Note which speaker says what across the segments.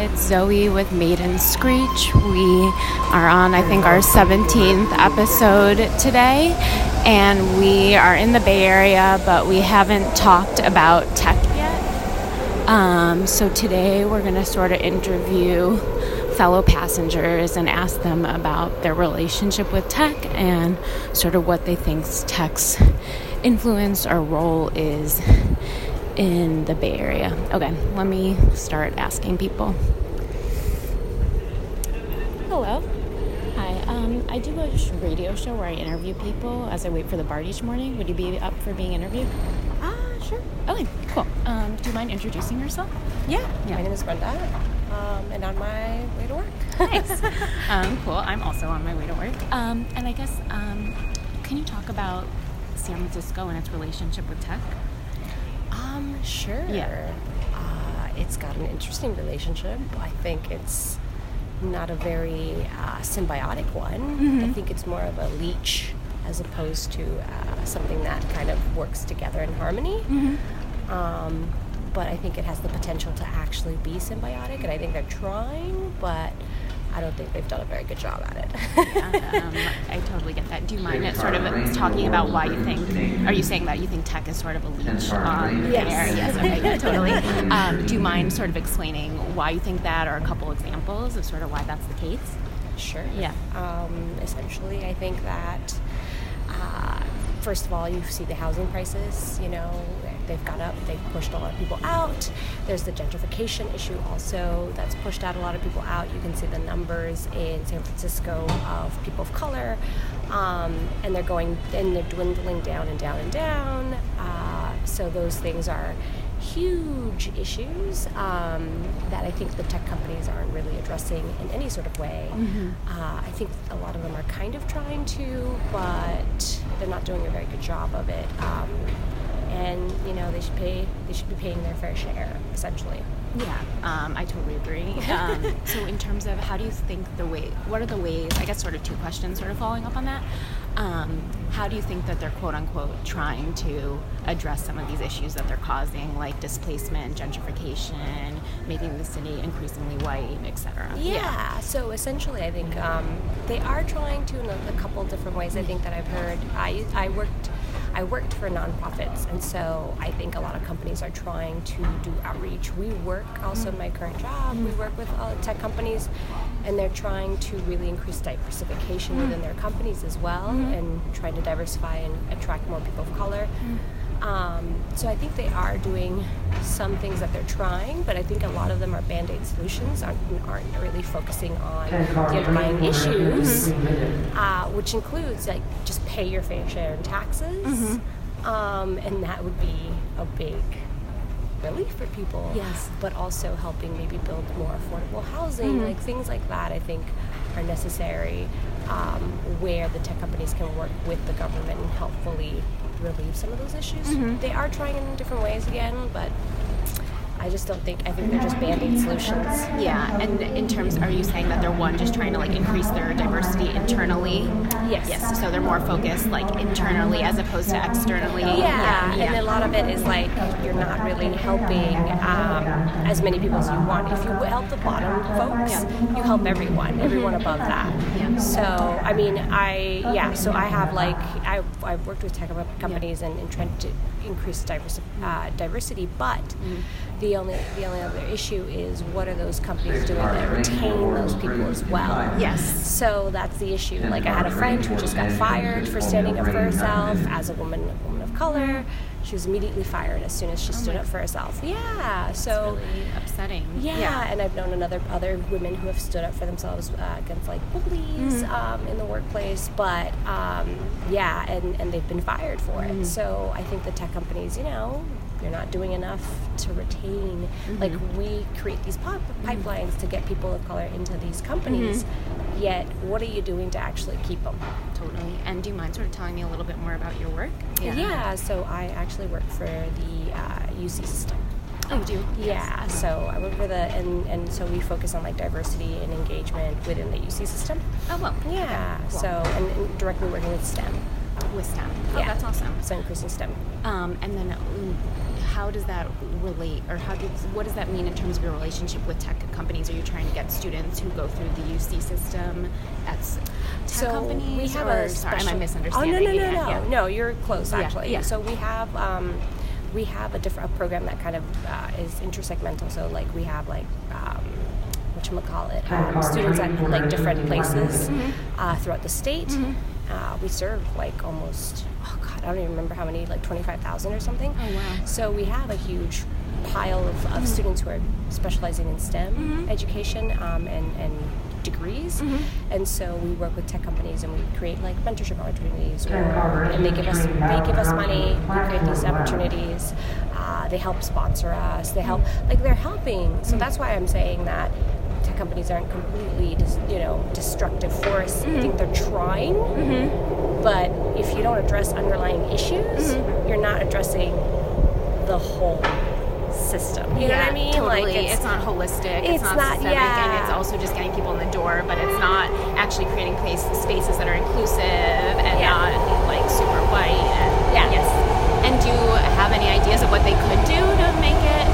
Speaker 1: It's Zoe with Maiden Screech. We are on, I think, our 17th episode today, and we are in the Bay Area, but we haven't talked about tech yet. Um, so today we're going to sort of interview fellow passengers and ask them about their relationship with tech and sort of what they think tech's influence or role is in the Bay Area. Okay, let me start asking people. Hello. Hi. Um, I do a radio show where I interview people as I wait for the BART each morning. Would you be up for being interviewed?
Speaker 2: Ah, sure.
Speaker 1: Okay, cool. Um, do you mind introducing yourself?
Speaker 2: Yeah.
Speaker 1: Yeah.
Speaker 2: My name is Brenda, um, and on my way to work.
Speaker 1: Nice. um, cool. I'm also on my way to work. Um, and I guess, um, can you talk about San Francisco and its relationship with tech?
Speaker 2: Um, sure.
Speaker 1: Yeah.
Speaker 2: Uh, it's got an interesting relationship. I think it's not a very uh, symbiotic one. I think it's more of a leech as opposed to uh, something that kind of works together in harmony. Um, but I think it has the potential to actually be symbiotic, and I think they're trying, but I don't think they've done a very good job at it.
Speaker 1: Yeah, um, I totally get that. Do you mind it sort of talking about why you think? Are you saying that you think tech is sort of a leech on the
Speaker 2: Yes.
Speaker 1: air? Yes. Okay. Yeah, totally. Um, do you mind sort of explaining why you think that, or a couple examples of sort of why that's the case?
Speaker 2: Sure.
Speaker 1: Yeah.
Speaker 2: Um, essentially, I think that uh, first of all, you see the housing prices. You know, they've got up. They've pushed a lot of people out. There's the gentrification issue also that's pushed out a lot of people out. You can see the numbers in San Francisco of people of color, um, and they're going and they're dwindling down and down and down. Uh, so those things are huge issues um, that I think the tech companies aren't really addressing in any sort of way. Uh, I think a lot of them are kind of trying to, but they're not doing a very good job of it. Um, and you know they should pay. They should be paying their fair share, essentially.
Speaker 1: Yeah, um, I totally agree. Um, so, in terms of how do you think the way, what are the ways? I guess sort of two questions, sort of following up on that. Um, how do you think that they're quote unquote trying to address some of these issues that they're causing, like displacement, gentrification, making the city increasingly white, etc.
Speaker 2: Yeah. So essentially, I think um, they are trying to in a, a couple different ways. I think that I've heard. I I worked. I worked for nonprofits, and so I think a lot of companies are trying to do outreach. We work also in my current job. We work with uh, tech companies, and they're trying to really increase diversification within their companies as well, and trying to diversify and attract more people of color. Um, so I think they are doing some things that they're trying, but I think a lot of them are band-aid solutions, aren't, aren't really focusing on the underlying issues, uh, which includes like just pay your fair share in taxes, um, and that would be a big relief for people.
Speaker 1: Yes.
Speaker 2: But also helping maybe build more affordable housing, like things like that. I think are necessary um, where the tech companies can work with the government and helpfully relieve some of those issues. They are trying in different ways again, but I just don't think. I think they're just band-aid solutions.
Speaker 1: Yeah, and in terms, are you saying that they're one just trying to like increase their diversity internally?
Speaker 2: Yes.
Speaker 1: Yes. So they're more focused like internally as opposed to externally.
Speaker 2: Yeah, and a lot of it is like you're not really helping um, as many people as you want. If you help the bottom folks, you help everyone, everyone above that.
Speaker 1: Yeah.
Speaker 2: So I mean, I yeah. So I have like I I've worked with tech companies and, and trying to increase diversi- uh, diversity, but the only the only other issue is what are those companies doing that retain those people as well?
Speaker 1: Yes.
Speaker 2: So that's the issue. Like I had a friend who just got fired for standing up for herself as a woman, a woman of color. She was immediately fired as soon as she stood up for herself. Yeah. So.
Speaker 1: Really upsetting.
Speaker 2: Yeah, yeah, and I've known another other women who have stood up for themselves uh, against like bullies um, in the workplace, but um, yeah, and, and they've been fired for it. So I think the tech companies, you know, you're not doing enough to retain. Like we create these pop- pipelines to get people of color into these companies, yet what are you doing to actually keep them?
Speaker 1: Totally. And do you mind sort of telling me a little bit more about your work?
Speaker 2: Yeah. so I actually work for the uh, UC system.
Speaker 1: Oh, you do?
Speaker 2: Yeah, so I work for the and, and so we focus on like diversity and engagement within the UC system.
Speaker 1: Oh, well.
Speaker 2: Yeah,
Speaker 1: cool.
Speaker 2: so and, and directly working with STEM.
Speaker 1: With STEM. Oh,
Speaker 2: Yeah.
Speaker 1: that's awesome.
Speaker 2: So increasing STEM.
Speaker 1: Um, and then, how does that relate, or how does what does that mean in terms of your relationship with tech companies? Are you trying to get students who go through the UC system at tech
Speaker 2: so
Speaker 1: companies?
Speaker 2: we have
Speaker 1: or,
Speaker 2: a
Speaker 1: sorry, am I misunderstanding?
Speaker 2: Oh no no no
Speaker 1: Yeah,
Speaker 2: no
Speaker 1: yeah.
Speaker 2: no! You're close actually.
Speaker 1: yeah.
Speaker 2: So we have um, we have a different a program that kind of uh, is intersegmental. So like we have like um, what call it um, students at like different places
Speaker 1: Mm-hmm.
Speaker 2: uh, throughout the state. Uh, we serve like almost god I don't even remember how many like twenty five thousand or something.
Speaker 1: Oh, wow.
Speaker 2: So we have a huge pile of, of mm-hmm. students who are specializing in STEM mm-hmm. education um, and, and degrees. Mm-hmm. And so we work with tech companies and we create like mentorship opportunities, or, and they give us they give us money. We create these opportunities. Uh, they help sponsor us. They help like they're helping. So that's why I'm saying that tech companies aren't completely dis, you know destructive force. I think mm-hmm. they're trying, mm-hmm. but if you don't address underlying issues, mm-hmm. you're not addressing the whole system. You know what I mean?
Speaker 1: Totally.
Speaker 2: Like
Speaker 1: it's, not holistic. It's,
Speaker 2: it's
Speaker 1: not,
Speaker 2: not-
Speaker 1: systemic, and it's also just getting people in the door. But it's not actually creating place, spaces that are inclusive and
Speaker 2: Yeah.
Speaker 1: not like super white. And
Speaker 2: Yeah.
Speaker 1: yes. And do you have any ideas of what they could do to make it?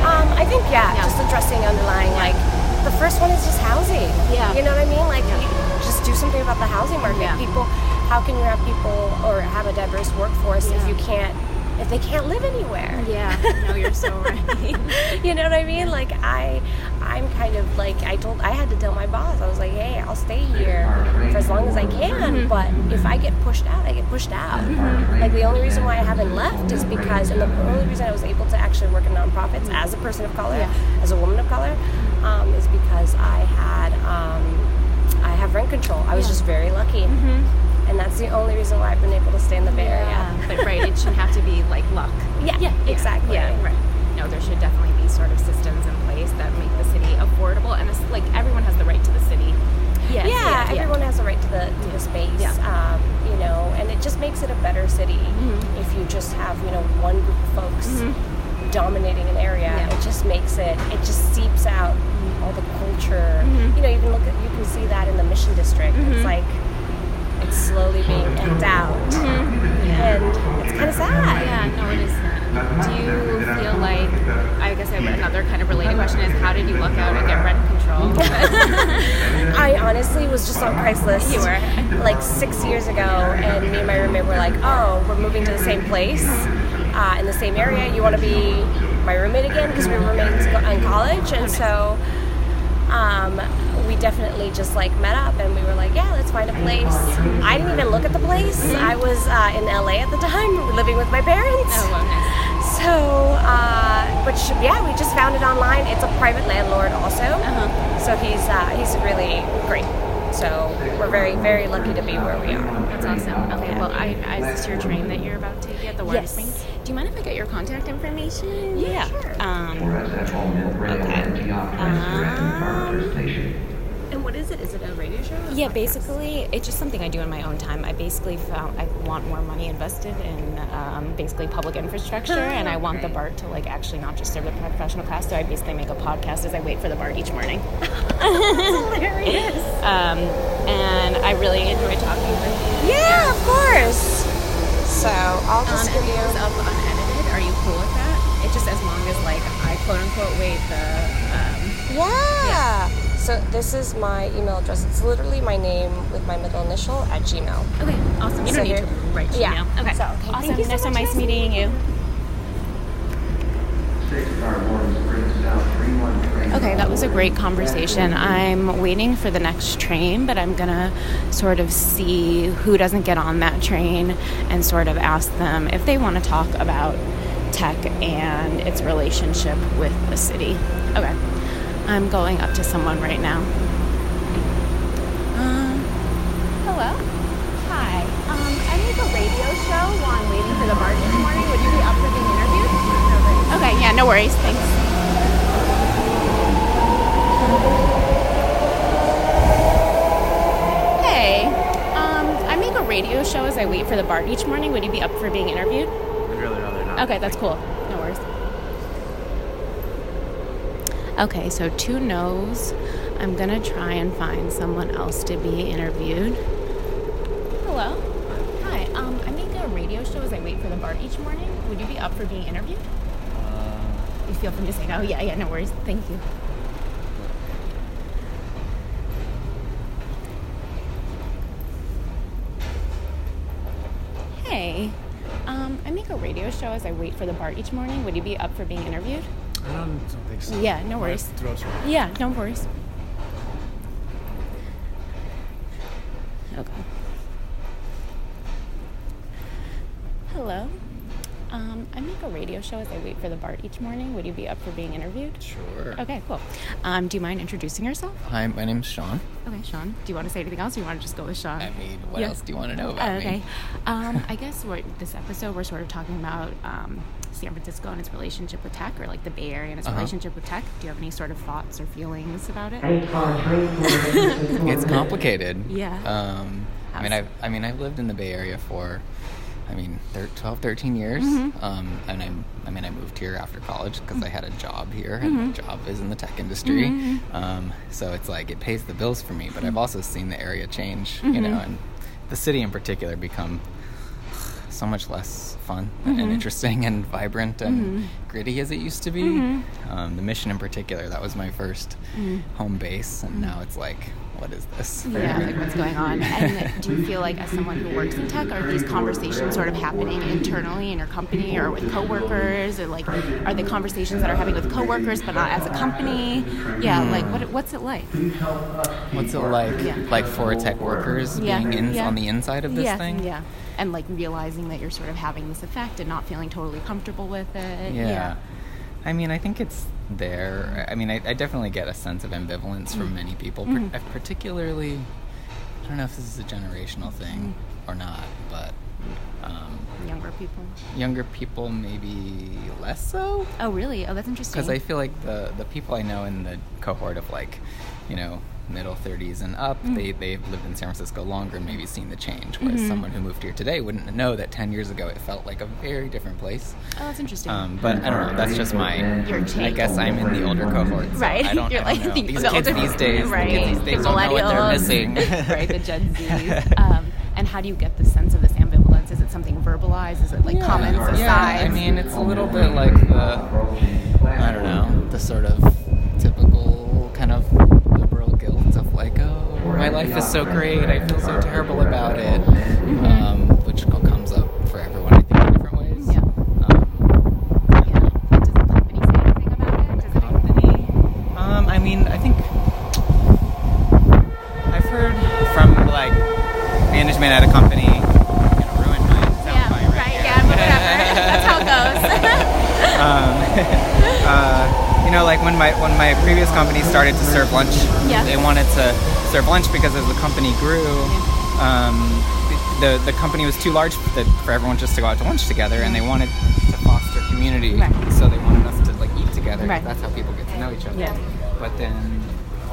Speaker 2: Um, I think yeah,
Speaker 1: Yeah.
Speaker 2: just addressing underlying like the first one is just housing.
Speaker 1: Yeah.
Speaker 2: You know what I mean? Like
Speaker 1: Yeah.
Speaker 2: just do something about the housing market.
Speaker 1: Yeah.
Speaker 2: People how can you have people or have a diverse workforce if you can't if they can't live anywhere?
Speaker 1: Yeah. No, you're so right.
Speaker 2: you know what I mean? Like I, I'm kind of like I told I had to tell my boss I was like, hey, I'll stay here for as long as I can, mm-hmm. but if I get pushed out, I get pushed out. Mm-hmm. Like the only reason why I haven't left is because, and the only reason I was able to actually work in nonprofits as a person of color,
Speaker 1: Yeah.
Speaker 2: as a woman of color, um, is because I had um, I have rent control. I was
Speaker 1: Yeah.
Speaker 2: just very lucky. And that's the only reason why I've been able to stay in the Bay Area.
Speaker 1: But right, it shouldn't have to be like luck.
Speaker 2: Yeah, exactly.
Speaker 1: Yeah, right. No, there should definitely be sort of systems in place that make the city affordable, and it's like everyone has the right to the city. Yes,
Speaker 2: yeah, everyone has a right to the to the space.
Speaker 1: Yeah.
Speaker 2: Um, you know, and it just makes it a better city
Speaker 1: Mm-hmm.
Speaker 2: if you just have you know one group of folks dominating an area.
Speaker 1: Yeah. Mm-hmm.
Speaker 2: It just makes it. It just seeps out all the culture. You know, you can look at you can see that in the Mission District.
Speaker 1: Mm-hmm.
Speaker 2: It's like it's slowly being emptied out, and it's kind of sad.
Speaker 1: Yeah, no, it is. Do you feel like? I guess I, another kind of related question is, how did you luck out and get rent control?
Speaker 2: I honestly was just on Craigslist.
Speaker 1: You were?
Speaker 2: like six years ago, and me and my roommate were like, "Oh, we're moving to the same place uh, in the same area. You want to be my roommate again?" Because we were roommates in college, and so um, we definitely just like met up, and we were like, "Yeah, let's find a place." I didn't even look at the place. I was uh, in LA at the time, living with my parents.
Speaker 1: oh, well, nice.
Speaker 2: So, uh, but yeah, we just found it online. It's a private landlord, also.
Speaker 1: Uh-huh.
Speaker 2: So he's uh, he's really great. So we're very very lucky to be where we are.
Speaker 1: That's awesome. Okay, well, I, I, is this your train that you're about to get the water
Speaker 2: Yes.
Speaker 1: Do you mind if I get your contact information?
Speaker 2: Yeah.
Speaker 1: Um, Okay.
Speaker 3: energy office directing Parker Station.
Speaker 1: and what is it? Is it a radio show?
Speaker 4: Yeah, basically, it's just something I do in my own time. I basically found I want more money invested in um, basically public infrastructure, and I want the BART to like actually not just serve the professional class. So I basically make a podcast as I wait for the BART each morning.
Speaker 2: Hilarious.
Speaker 4: Um, and I really enjoy talking with you.
Speaker 2: Yeah, of course. So I'll just
Speaker 1: and
Speaker 2: give
Speaker 1: it
Speaker 2: you.
Speaker 1: goes up unedited. Are you cool with that? It's just as long as like I quote unquote wait the. Um,
Speaker 2: Yeah. So this is my email address. It's literally my name with my middle initial at Gmail.
Speaker 1: okay, awesome. You
Speaker 2: So
Speaker 1: don't need to write Gmail.
Speaker 2: yeah.
Speaker 1: Okay.
Speaker 2: So, okay,
Speaker 4: Awesome.
Speaker 2: Thank you so
Speaker 4: It's so
Speaker 2: much,
Speaker 4: nice
Speaker 2: guys.
Speaker 4: meeting you.
Speaker 3: Six Star Warm Springs South 31 train.
Speaker 1: Okay, that was a great conversation. I'm waiting for the next train, but I'm gonna sort of see who doesn't get on that train and sort of ask them if they want to talk about tech and its relationship with the city. Okay, I'm going up to someone right now. Um, hello.
Speaker 4: Hi. Um, I make a radio show while I'm waiting for the BART this morning. Would you be up for being?
Speaker 1: Okay, yeah, no worries. Thanks. Hey, um, I make a radio show as I wait for the BART each morning. Would you be up for being interviewed?
Speaker 5: I'd really rather not.
Speaker 1: Okay, that's cool. No worries. Okay, so two no's. I'm gonna try and find someone else to be interviewed. Hello. Hi. Um, I make a radio show as I wait for the BART each morning. Would you be up for being interviewed? Feel free to say no. Yeah, yeah, no worries. Thank you. Hey, um, I make a radio show as I wait for the bar each morning. Would you be up for being interviewed?
Speaker 5: I don't, don't think so.
Speaker 1: Yeah, no worries. Yeah, no worries. Okay. Hello. Um, I make a radio show as I wait for the BART each morning. Would you be up for being interviewed?
Speaker 6: Sure.
Speaker 1: Okay, cool. Um, do you mind introducing yourself?
Speaker 6: Hi, my name's Sean.
Speaker 1: Okay, Sean. Do you want to say anything else, or you want to just go with Sean?
Speaker 6: I mean, what
Speaker 1: Yeah.
Speaker 6: else do you want to know about
Speaker 1: Uh, okay.
Speaker 6: me?
Speaker 1: Um, I guess we're, this episode we're sort of talking about um, San Francisco and its relationship with tech, or like the Bay Area and its
Speaker 6: Uh-huh.
Speaker 1: relationship with tech. Do you have any sort of thoughts or feelings about it?
Speaker 6: It's complicated.
Speaker 1: Yeah.
Speaker 6: Um, I mean, I've, I mean, I've lived in the Bay Area for, I mean, thir- 12, 13 years.
Speaker 1: Mm-hmm.
Speaker 6: Um, and I, I mean, I moved here after college because I had a job here,
Speaker 1: Mm-hmm.
Speaker 6: and the job is in the tech industry. Um, so it's like it pays the bills for me. But
Speaker 1: Mm-hmm.
Speaker 6: I've also seen the area change, you know, and the city in particular become so much less fun
Speaker 1: Mm-hmm.
Speaker 6: and interesting and vibrant and gritty as it used to be.
Speaker 1: Mm-hmm.
Speaker 6: Um, the mission in particular, that was my 1st home base, and now it's like, what is this?
Speaker 1: Mm-hmm. Yeah, like what's going on? And do you feel like, as someone who works in tech, are these conversations sort of happening internally in your company or with coworkers, or like, are the conversations that are happening with coworkers but not as a company? Yeah, like what, what's it like?
Speaker 6: What's it like,
Speaker 1: Yeah.
Speaker 6: like for tech workers
Speaker 1: Yeah,
Speaker 6: being in,
Speaker 1: yeah.
Speaker 6: on the inside of this thing?
Speaker 1: yeah, and like realizing that you're sort of having this effect and not feeling totally comfortable with it.
Speaker 6: Yeah. I mean, I think it's there. I mean, I, I definitely get a sense of ambivalence from many people, par-
Speaker 1: Mm-hmm.
Speaker 6: uh, particularly. I don't know if this is a generational thing
Speaker 1: Mm-hmm.
Speaker 6: or not, but um,
Speaker 1: younger people.
Speaker 6: younger people maybe less so.
Speaker 1: Oh, really? Oh, that's interesting.
Speaker 6: Because I feel like the the people I know in the cohort of like, you know, middle 30s and up,
Speaker 1: Mm.
Speaker 6: they they've lived in San Francisco longer and maybe seen the change. Whereas
Speaker 1: Mm-hmm.
Speaker 6: someone who moved here today wouldn't know that 10 years ago it felt like a very different place.
Speaker 1: oh, that's interesting.
Speaker 6: Um, but I don't know. That's just my.
Speaker 1: Your
Speaker 6: I guess I'm in the older cohort. so
Speaker 1: Right,
Speaker 6: I don't,
Speaker 1: you're
Speaker 6: I don't
Speaker 1: like
Speaker 6: know.
Speaker 1: the-
Speaker 6: these
Speaker 1: the
Speaker 6: kids
Speaker 1: older-
Speaker 6: these days.
Speaker 1: right?
Speaker 6: The kids these days
Speaker 1: the
Speaker 6: don't know what they're missing.
Speaker 1: right, the Gen Zs. Um, and how do you get the sense of this ambivalence? Is it something verbalized? Is it like comments aside?
Speaker 6: Yeah, I mean, it's a little bit like the, I don't know, the sort of typical kind of liberal guilt of like, oh, my life is so great, I feel so terrible about it, um, which comes up for everyone, I think, in different ways.
Speaker 1: Yeah.
Speaker 6: Um,
Speaker 1: yeah. Does the company say anything about it? Does it
Speaker 6: company? Um, I mean, I think I've heard from like management at a company. I'm gonna ruin my
Speaker 1: yeah, right. Yeah. That's how it goes.
Speaker 6: um, uh, you know, like when my when my previous company started to serve lunch,
Speaker 1: Yeah.
Speaker 6: they wanted to serve lunch because as the company grew, um, the the company was too large for everyone just to go out to lunch together, and they wanted to foster community.
Speaker 1: Right.
Speaker 6: So they wanted us to like eat together.
Speaker 1: Right.
Speaker 6: That's how people get to know each other.
Speaker 1: Yeah.
Speaker 6: But then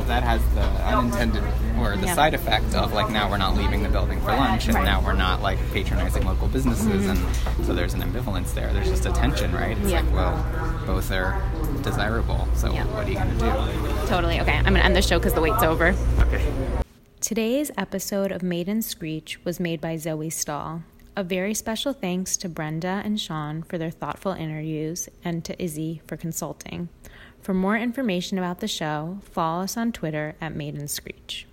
Speaker 6: that has the unintended or the
Speaker 1: Yeah.
Speaker 6: side effect of like now we're not leaving the building for lunch and
Speaker 1: Right.
Speaker 6: now we're not like patronizing local businesses and mm-hmm. so there's an ambivalence there there's just a tension right it's
Speaker 1: Yeah.
Speaker 6: like well both are desirable so
Speaker 1: Yeah.
Speaker 6: what are you going to do
Speaker 1: Totally. Okay, I'm gonna end the show because the wait's over.
Speaker 6: okay
Speaker 1: Today's episode of maiden Screech was made by Zoe Stahl. A very special thanks to Brenda and Sean for their thoughtful interviews and to Izzy for consulting. For more information about the show, follow us on Twitter at Made in Screech.